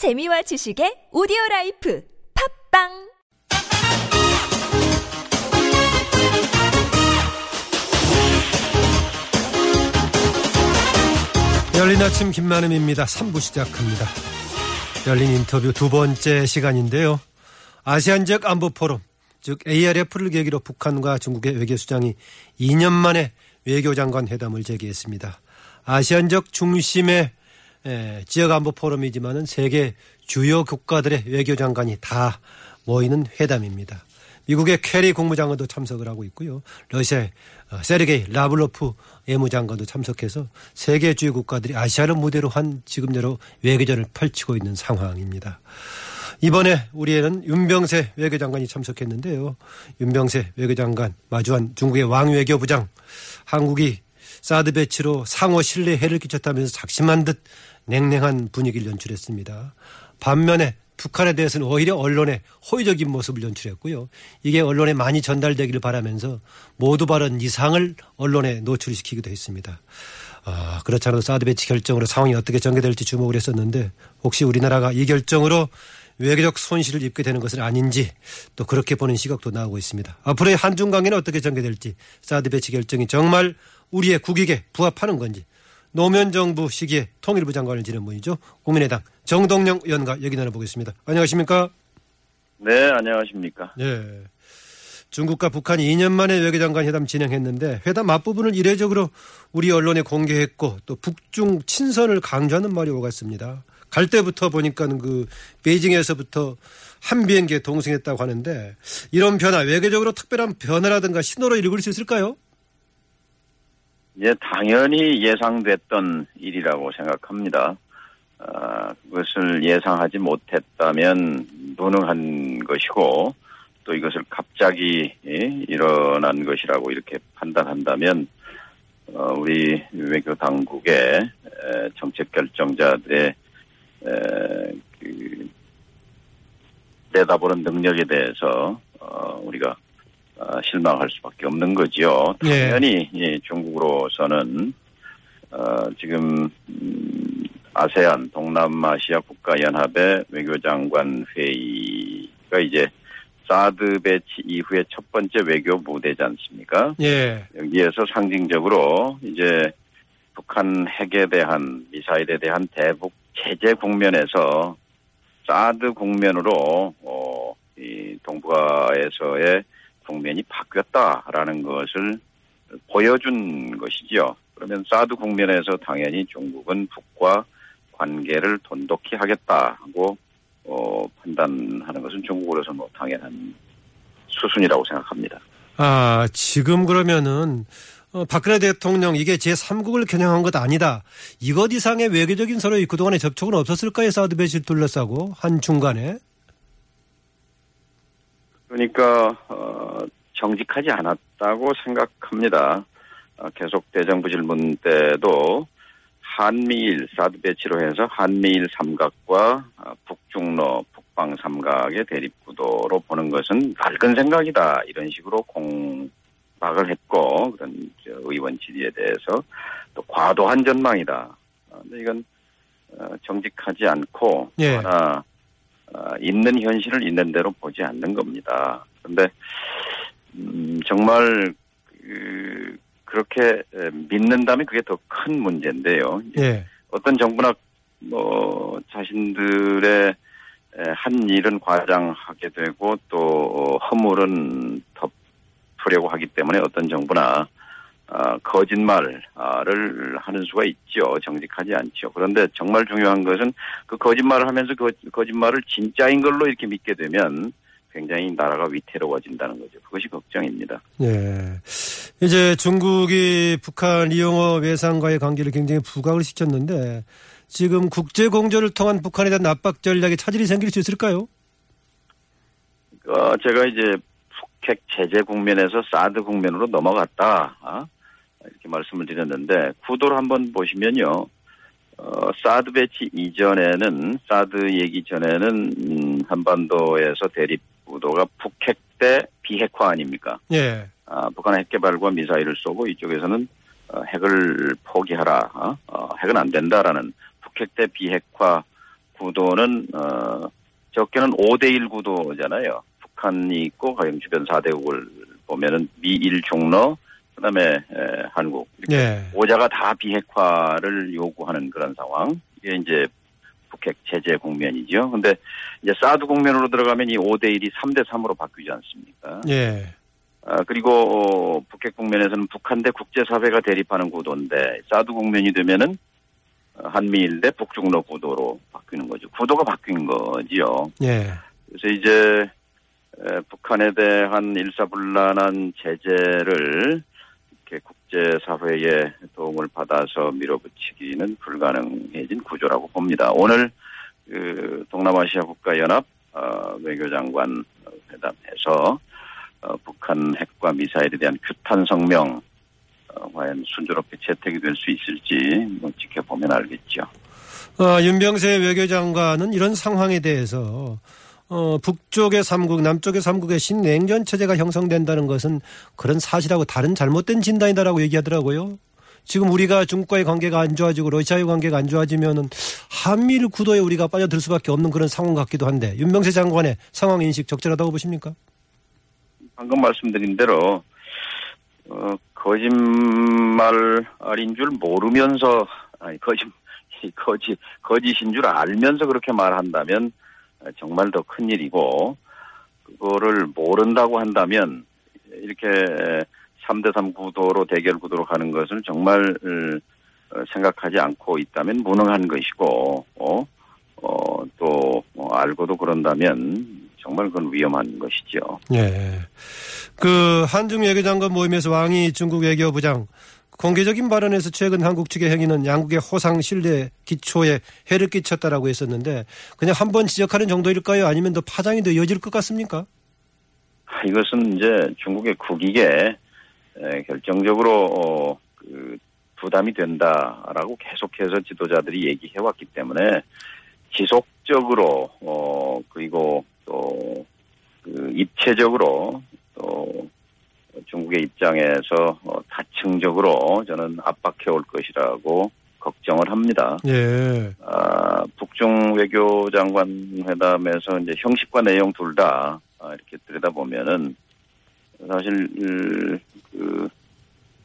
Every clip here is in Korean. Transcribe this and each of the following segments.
재미와 지식의 오디오 라이프 팟빵 열린 아침 김만흠입니다. 3부 시작합니다. 열린 인터뷰 두 번째 시간인데요. 아세안 지역 안보 포럼, 즉 ARF를 계기로 북한과 중국의 외교수장이 2년 만에 외교장관 회담을 재개했습니다. 아세안 지역 중심의 지역 안보 포럼이지만은 세계 주요 국가들의 외교장관이 다 모이는 회담입니다. 미국의 케리 국무장관도 참석을 하고 있고요. 러시아의 어, 세르게이 라브로프 외무장관도 참석해서 세계 주요 국가들이 아시아를 무대로 한 지금 여러 외교전을 펼치고 있는 상황입니다. 이번에 우리에는 윤병세 외교장관이 참석했는데요. 윤병세 외교장관 마주한 중국의 왕이 외교부장 한국이 사드 배치로 상호 신뢰 해를 끼쳤다면서 작심한 듯 냉랭한 분위기를 연출했습니다. 반면에 북한에 대해서는 오히려 언론에 호의적인 모습을 연출했고요. 이게 언론에 많이 전달되기를 바라면서 모두 발언 이상을 언론에 노출시키기도 했습니다. 아, 그렇지 않아도 사드 배치 결정으로 상황이 어떻게 전개될지 주목을 했었는데 혹시 우리나라가 이 결정으로 외교적 손실을 입게 되는 것은 아닌지 또 그렇게 보는 시각도 나오고 있습니다. 앞으로의 한중 관계는 어떻게 전개될지 사드 배치 결정이 정말 우리의 국익에 부합하는 건지 노무현 정부 시기에 통일부 장관을 지낸 분이죠. 국민의당 정동영 의원과 얘기 나눠보겠습니다. 안녕하십니까? 네, 안녕하십니까? 네. 중국과 북한이 2년 만에 외교장관 회담 진행했는데 회담 앞부분을 이례적으로 우리 언론에 공개했고 또 북중 친선을 강조하는 말이 오갔습니다. 갈 때부터 보니까는 그 베이징에서부터 한 비행기에 동승했다고 하는데 이런 변화 외교적으로 특별한 변화라든가 신호로 읽을 수 있을까요? 예, 당연히 예상됐던 일이라고 생각합니다. 어, 그것을 예상하지 못했다면 무능한 것이고 또 이것을 갑자기 예, 일어난 것이라고 이렇게 판단한다면 어, 우리 외교 당국의 정책 결정자들의 그 내다보는 능력에 대해서 어, 우리가 어, 실망할 수밖에 없는 거지요. 예. 당연히 예, 중국으로서는 어, 지금 음, 아세안 동남아시아 국가연합의 외교장관 회의가 이제 사드 배치 이후에 첫 번째 외교 무대지 않습니까? 예. 여기에서 상징적으로 이제 북한 핵에 대한 미사일에 대한 대북 제재 국면에서 사드 국면으로 어, 이 동북아에서의 국면이 바뀌었다라는 것을 보여준 것이죠. 그러면 사드 국면에서 당연히 중국은 북과 관계를 돈독히 하겠다고 어, 판단하는 것은 중국으로서 뭐 당연한 수순이라고 생각합니다. 아, 지금 그러면은 어, 박근혜 대통령 이게 제3국을 겨냥한 것 아니다. 이것 이상의 외교적인 서로의 그동안의 접촉은 없었을까요? 사우드 배치를 둘러싸고 한 중간에. 그러니까 어, 정직하지 않았다고 생각합니다. 어, 계속 대정부 질문 때도 한미일 사드 배치로 해서 한미일 삼각과 어, 북중로 북방 삼각의 대립 구도로 보는 것은 낡은 생각이다 이런 식으로 공박을 했고 그런 의원 질의에 대해서 또 과도한 전망이다. 어, 근데 이건 정직하지 않고 예. 하나 있는 현실을 있는 대로 보지 않는 겁니다. 그런데 음, 정말 그, 그렇게 믿는다면 그게 더 큰 문제인데요. 예. 어떤 정부나 뭐 자신들의 한 일은 과장하게 되고 또 허물은 덮으려고 하기 때문에 어떤 정부나 어, 거짓말을 하는 수가 있죠. 정직하지 않죠. 그런데 정말 중요한 것은 그 거짓말을 하면서 그 거짓말을 진짜인 걸로 이렇게 믿게 되면 굉장히 나라가 위태로워진다는 거죠. 그것이 걱정입니다. 네. 이제 중국이 북한 이용업 외상과의 관계를 굉장히 부각을 시켰는데 지금 국제 공조를 통한 북한에 대한 압박 전략에 차질이 생길 수 있을까요? 어, 제가 이제 북핵 제재 국면에서 사드 국면으로 넘어갔다. 어? 이렇게 말씀을 드렸는데 구도를 한번 보시면요. 어, 사드 배치 이전에는 사드 얘기 전에는 음, 한반도에서 대립 구도가 북핵 대 비핵화 아닙니까? 예. 아, 북한 핵 개발과 미사일을 쏘고 이쪽에서는 어, 핵을 포기하라. 어? 어, 핵은 안 된다라는 북핵 대 비핵화 구도는 어, 적게는 5대1 구도잖아요. 북한이 있고 가령 주변 4대국을 보면은 미일 중러 그다음에 에, 한국 예. 오자가 다 비핵화를 요구하는 그런 상황. 이게 이제 북핵 제재 국면이죠. 근데 이제 사드 국면으로 들어가면 이 5대 1이 3대 3으로 바뀌지 않습니까? 예. 아, 그리고 어, 북핵 국면에서는 북한 대 국제사회가 대립하는 구도인데 사드 국면이 되면은 어, 한미일 대 북중러 구도로 바뀌는 거죠. 구도가 바뀐 거지요. 예. 그래서 이제 에, 북한에 대한 일사불란한 제재를 이렇게 국제사회의 도움을 받아서 밀어붙이기는 불가능해진 구조라고 봅니다. 오늘 그 동남아시아 국가연합 어, 외교장관 회담에서 어, 북한 핵과 미사일에 대한 규탄 성명 어, 과연 순조롭게 채택이 될 수 있을지 뭐 지켜보면 알겠죠. 어, 윤병세 외교장관은 이런 상황에 대해서 어, 북쪽의 삼국, 남쪽의 삼국의 신냉전 체제가 형성된다는 것은 그런 사실하고 다른 잘못된 진단이다라고 얘기하더라고요. 지금 우리가 중국과의 관계가 안 좋아지고 러시아의 관계가 안 좋아지면은 한미일 구도에 우리가 빠져들 수밖에 없는 그런 상황 같기도 한데 윤병세 장관의 상황 인식 적절하다고 보십니까? 방금 말씀드린 대로 어, 거짓말인 줄 모르면서 아니 거짓 거짓 거짓인 줄 알면서 그렇게 말한다면 정말 더 큰 일이고 그거를 모른다고 한다면 이렇게 3대3 구도로 대결 구도로 가는 것을 정말 어, 생각하지 않고 있다면 무능한 것이고 어, 어, 또 어, 알고도 그런다면 정말 그건 위험한 것이죠. 예. 그 한중 외교장관 모임에서 왕이 중국 외교부장 공개적인 발언에서 최근 한국 측의 행위는 양국의 호상 신뢰 기초에 해를 끼쳤다라고 했었는데 그냥 한 번 지적하는 정도일까요? 아니면 더 파장이 더 이어질 것 같습니까? 이것은 이제 중국의 국익에 에, 결정적으로 어, 그 부담이 된다라고 계속해서 지도자들이 얘기해왔기 때문에 지속적으로 어 그리고 또 그 입체적으로 또 중국의 입장에서 어, 다층적으로 저는 압박해 올 것이라고 걱정을 합니다. 예. 아, 북중 외교 장관 회담에서 이제 형식과 내용 둘다 아, 이렇게 들여다보면은 사실 그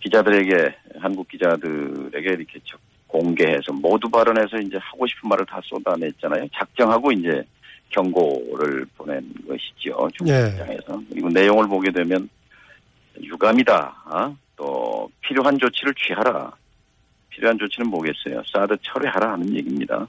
기자들에게 한국 기자들에게 이렇게 적- 공개해서 모두 발언해서 이제 하고 싶은 말을 다 쏟아냈잖아요. 작정하고 이제 경고를 보낸 것이죠. 중국 예. 입장에서 그리고 내용을 보게 되면 유감이다. 아? 또 필요한 조치를 취하라. 필요한 조치는 뭐겠어요? 사드 철회하라 하는 얘기입니다.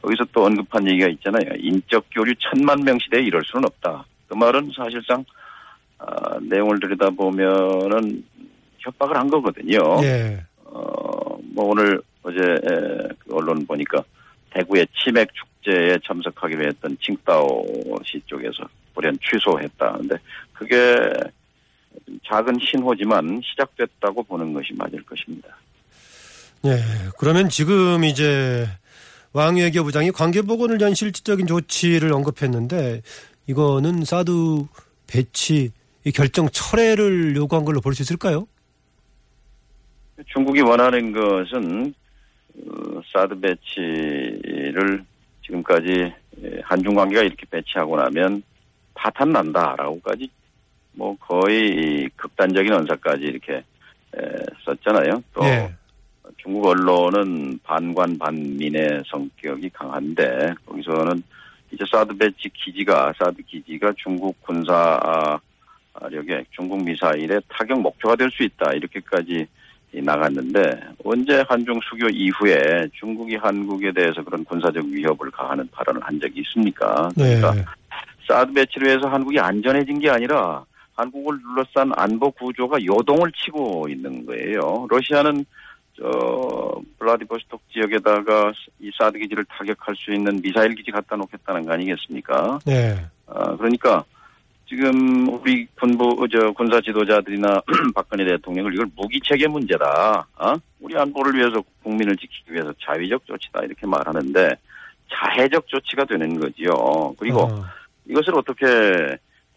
거기서 또 언급한 얘기가 있잖아요. 인적 교류 천만 명 시대에 이럴 수는 없다. 그 말은 사실상 아, 내용을 들여다보면은 협박을 한 거거든요. 예. 어, 뭐 오늘 어제 에, 그 언론 보니까 대구의 치맥 축제에 참석하기로 했던 칭다오 시 쪽에서 불연 취소했다. 근데 그게 작은 신호지만 시작됐다고 보는 것이 맞을 것입니다. 예. 그러면 지금 이제 왕 외교부장이 관계복원을 위한 실질적인 조치를 언급했는데 이거는 사드 배치 이 결정 철회를 요구한 걸로 볼 수 있을까요? 중국이 원하는 것은 어, 사드 배치를 지금까지 예, 한중 관계가 이렇게 배치하고 나면 파탄 난다라고까지 뭐 거의 극단적인 언사까지 이렇게 에, 썼잖아요. 또 예. 중국 언론은 반관 반민의 성격이 강한데 거기서는 이제 사드 배치 기지가 사드 기지가 중국 군사력의 중국 미사일의 타격 목표가 될 수 있다 이렇게까지 나갔는데 언제 한중 수교 이후에 중국이 한국에 대해서 그런 군사적 위협을 가하는 발언을 한 적이 있습니까? 네. 그러니까 사드 배치를 해서 한국이 안전해진 게 아니라 한국을 둘러싼 안보 구조가 요동을 치고 있는 거예요. 러시아는 저 블라디보스톡 지역에다가 이 사드 기지를 타격할 수 있는 미사일 기지 갖다 놓겠다는 거 아니겠습니까? 네. 아, 그러니까 지금 우리 군부 저 군사 지도자들이나 박근혜 대통령을 이걸 무기 체계 문제다. 어? 우리 안보를 위해서 국민을 지키기 위해서 자위적 조치다 이렇게 말하는데 자해적 조치가 되는 거지요. 그리고 어. 이것을 어떻게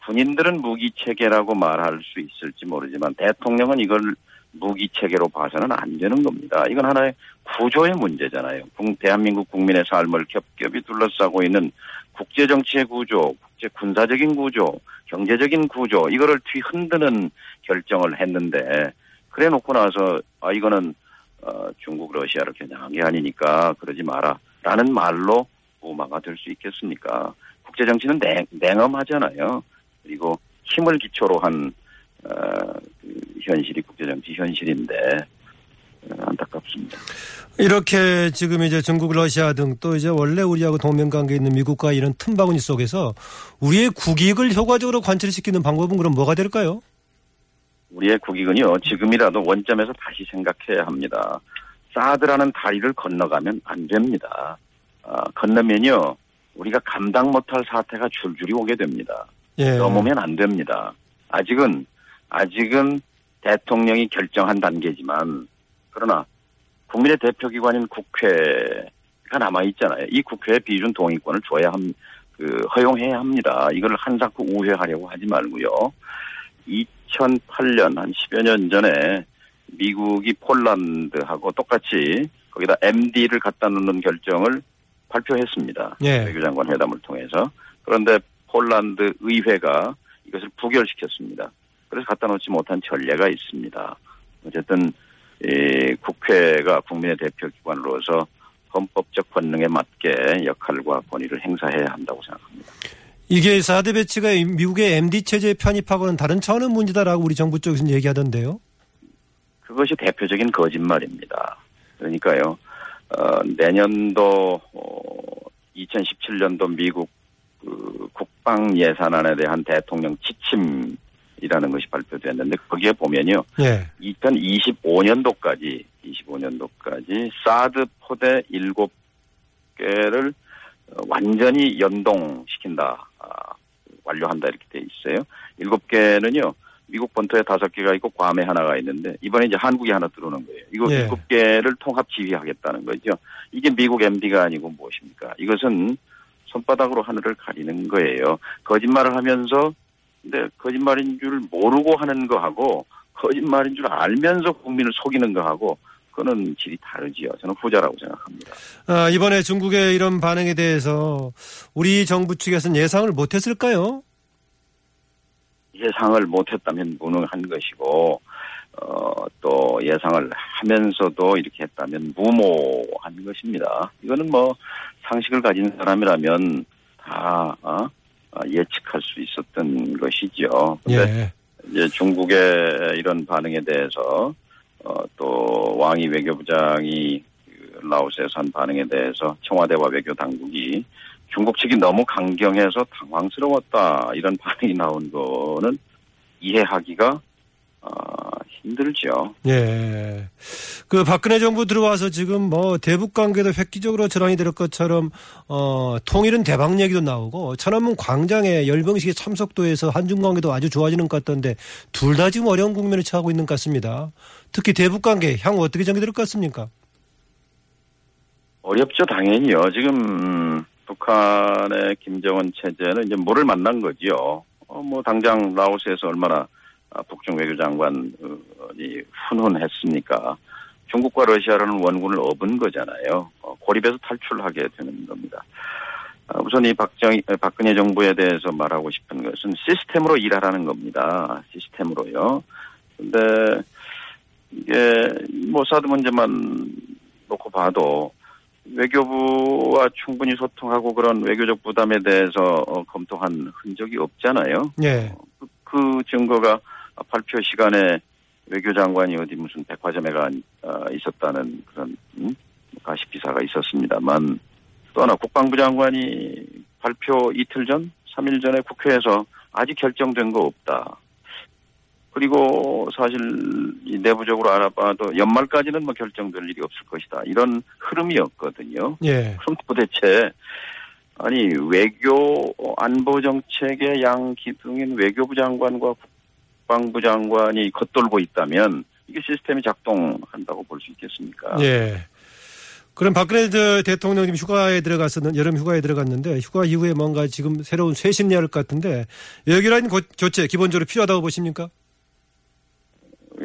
군인들은 무기 체계라고 말할 수 있을지 모르지만 대통령은 이걸 무기 체계로 봐서는 안 되는 겁니다. 이건 하나의 구조의 문제잖아요. 대한민국 국민의 삶을 겹겹이 둘러싸고 있는 국제 정치의 구조, 국제 군사적인 구조, 경제적인 구조 이거를 뒤흔드는 결정을 했는데 그래 놓고 나서 아 이거는 어, 중국 러시아를 겨냥한 게 아니니까 그러지 마라 라는 말로 무마가 될 수 있겠습니까? 국제 정치는 냉, 냉엄하잖아요. 그리고 힘을 기초로 한 어, 그 현실이 국제 정치 현실인데 어, 안타깝습니다. 이렇게 지금 이제 중국, 러시아 등 또 이제 원래 우리하고 동맹 관계 있는 미국과 이런 틈바구니 속에서 우리의 국익을 효과적으로 관철시키는 방법은 그럼 뭐가 될까요? 우리의 국익은요 지금이라도 원점에서 다시 생각해야 합니다. 사드라는 다리를 건너가면 안 됩니다. 아, 건너면요 우리가 감당 못할 사태가 줄줄이 오게 됩니다. 예. 넘으면 안 됩니다. 아직은 아직은 대통령이 결정한 단계지만 그러나 국민의 대표기관인 국회가 남아 있잖아요. 이 국회에 비준 동의권을 줘야 함, 그 허용해야 합니다. 이걸 한사코 우회하려고 하지 말고요. 2008년 한 10여 년 전에 미국이 폴란드하고 똑같이 거기다 MD를 갖다 놓는 결정을 발표했습니다. 예. 외교장관 회담을 통해서. 그런데 폴란드 의회가 이것을 부결시켰습니다. 그래서 갖다 놓지 못한 전례가 있습니다. 어쨌든 이 국회가 국민의 대표 기관으로서 헌법적 권능에 맞게 역할과 권위를 행사해야 한다고 생각합니다. 이게 4대 배치가 미국의 MD 체제에 편입하고는 다른 차원의 문제다라고 우리 정부 쪽에서는 얘기하던데요. 그것이 대표적인 거짓말입니다. 그러니까요, 어, 내년도, 어, 2017년도 미국 그 국방 예산안에 대한 대통령 지침 이라는 것이 발표됐는데 거기에 보면요. 예. 2025년도까지 25년도까지 사드 포대 7개를 완전히 연동시킨다. 아, 완료한다 이렇게 돼 있어요. 7개는요. 미국 본토에 5개가 있고 괌에 하나가 있는데 이번에 이제 한국이 하나 들어오는 거예요. 이거 예. 7개를 통합 지휘하겠다는 거죠. 이게 미국 MD가 아니고 무엇입니까? 이것은 손바닥으로 하늘을 가리는 거예요. 거짓말을 하면서 근데 거짓말인 줄 모르고 하는 거하고 거짓말인 줄 알면서 국민을 속이는 거하고 그거는 질이 다르지요. 저는 후자라고 생각합니다. 아, 이번에 중국의 이런 반응에 대해서 우리 정부 측에서는 예상을 못했을까요? 예상을 못했다면 무능한 것이고 어, 또 예상을 하면서도 이렇게 했다면 무모한 것입니다. 이거는 뭐 상식을 가진 사람이라면 다 어? 어, 예측할 수 있었던 것이죠. 근데 예. 이제 중국의 이런 반응에 대해서 어, 또 왕이 외교부장이 그 라오스에서 한 반응에 대해서 청와대와 외교 당국이 중국 측이 너무 강경해서 당황스러웠다 이런 반응이 나온 거는 이해하기가 어, 힘들죠. 예. 그 박근혜 정부 들어와서 지금 뭐 대북 관계도 획기적으로 전환이 될 것처럼 어 통일은 대박 얘기도 나오고 천안문 광장에 열병식에 참석도 해서 한중 관계도 아주 좋아지는 것 같던데 둘 다 지금 어려운 국면을 처하고 있는 것 같습니다. 특히 대북 관계 향후 어떻게 전개될 것 같습니까? 어렵죠, 당연히요. 지금 음, 북한의 김정은 체제는 이제 물을 만난 거지요. 어, 뭐 당장 라오스에서 얼마나 아, 북중 외교장관이 훈훈했습니까? 중국과 러시아라는 원군을 업은 거잖아요. 어, 고립에서 탈출하게 되는 겁니다. 아, 우선 이 박정, 박근혜 정부에 대해서 말하고 싶은 것은 시스템으로 일하라는 겁니다. 시스템으로요. 근데 이게 뭐 사드 문제만 놓고 봐도 외교부와 충분히 소통하고 그런 외교적 부담에 대해서 어, 검토한 흔적이 없잖아요. 예. 그, 그 증거가 발표 시간에 외교장관이 어디 무슨 백화점에 가 어, 있었다는 그런 음? 가십 기사가 있었습니다만 또 하나 국방부 장관이 발표 이틀 전, 3일 전에 국회에서 아직 결정된 거 없다. 그리고 사실 이 내부적으로 알아봐도 연말까지는 뭐 결정될 일이 없을 것이다. 이런 흐름이었거든요. 예. 그럼 도대체 아니 외교 안보 정책의 양 기둥인 외교부 장관과 국방부 장관이 겉돌고 있다면 이게 시스템이 작동한다고 볼 수 있겠습니까? 예. 그럼 박근혜 대통령님 휴가에 들어갔었는 여름 휴가에 들어갔는데 휴가 이후에 뭔가 지금 새로운 쇄신해야 할것 같은데 외교라는 조치 기본적으로 필요하다고 보십니까?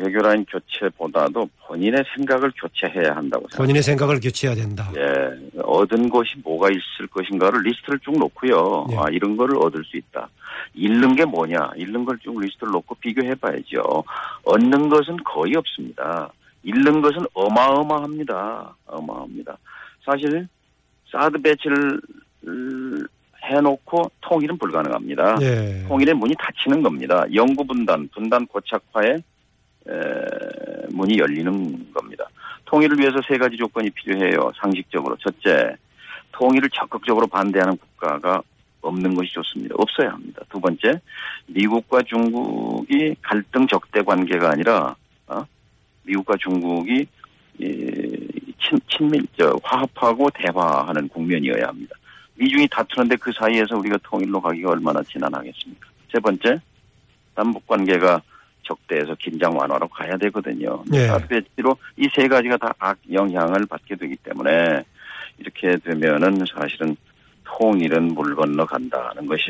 외교라인 교체보다도 본인의 생각을 교체해야 한다고 생각합니다. 본인의 생각을 교체해야 된다. 예, 얻은 것이 뭐가 있을 것인가를 리스트를 쭉 놓고요. 예. 아, 이런 거를 얻을 수 있다. 잃는 게 뭐냐? 잃는 걸 쭉 리스트를 놓고 비교해 봐야죠. 얻는 것은 거의 없습니다. 잃는 것은 어마어마합니다. 어마합니다. 사실, 사드 배치를 해놓고 통일은 불가능합니다. 예. 통일의 문이 닫히는 겁니다. 영구 분단, 분단 고착화의 에, 문이 열리는 겁니다. 통일을 위해서 세 가지 조건이 필요해요. 상식적으로. 첫째, 통일을 적극적으로 반대하는 국가가 없는 것이 좋습니다. 없어야 합니다. 두 번째, 미국과 중국이 갈등 적대 관계가 아니라 어? 미국과 중국이 이, 친, 친밀, 저, 화합하고 대화하는 국면이어야 합니다. 미중이 다투는데 그 사이에서 우리가 통일로 가기가 얼마나 지난하겠습니까? 세 번째, 남북 관계가 적대에서 긴장 완화로 가야 되거든요. 예. 사드배치로 이 세 가지가 다 악 영향을 받게 되기 때문에 이렇게 되면은 사실은 통일은 물 건너 간다는 것이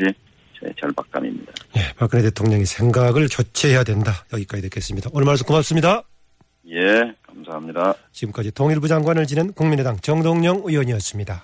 제 절박감입니다. 예, 박근혜 대통령이 생각을 교체해야 된다. 여기까지 듣겠습니다. 오늘 말씀 고맙습니다. 예, 감사합니다. 지금까지 통일부 장관을 지낸 국민의당 정동영 의원이었습니다.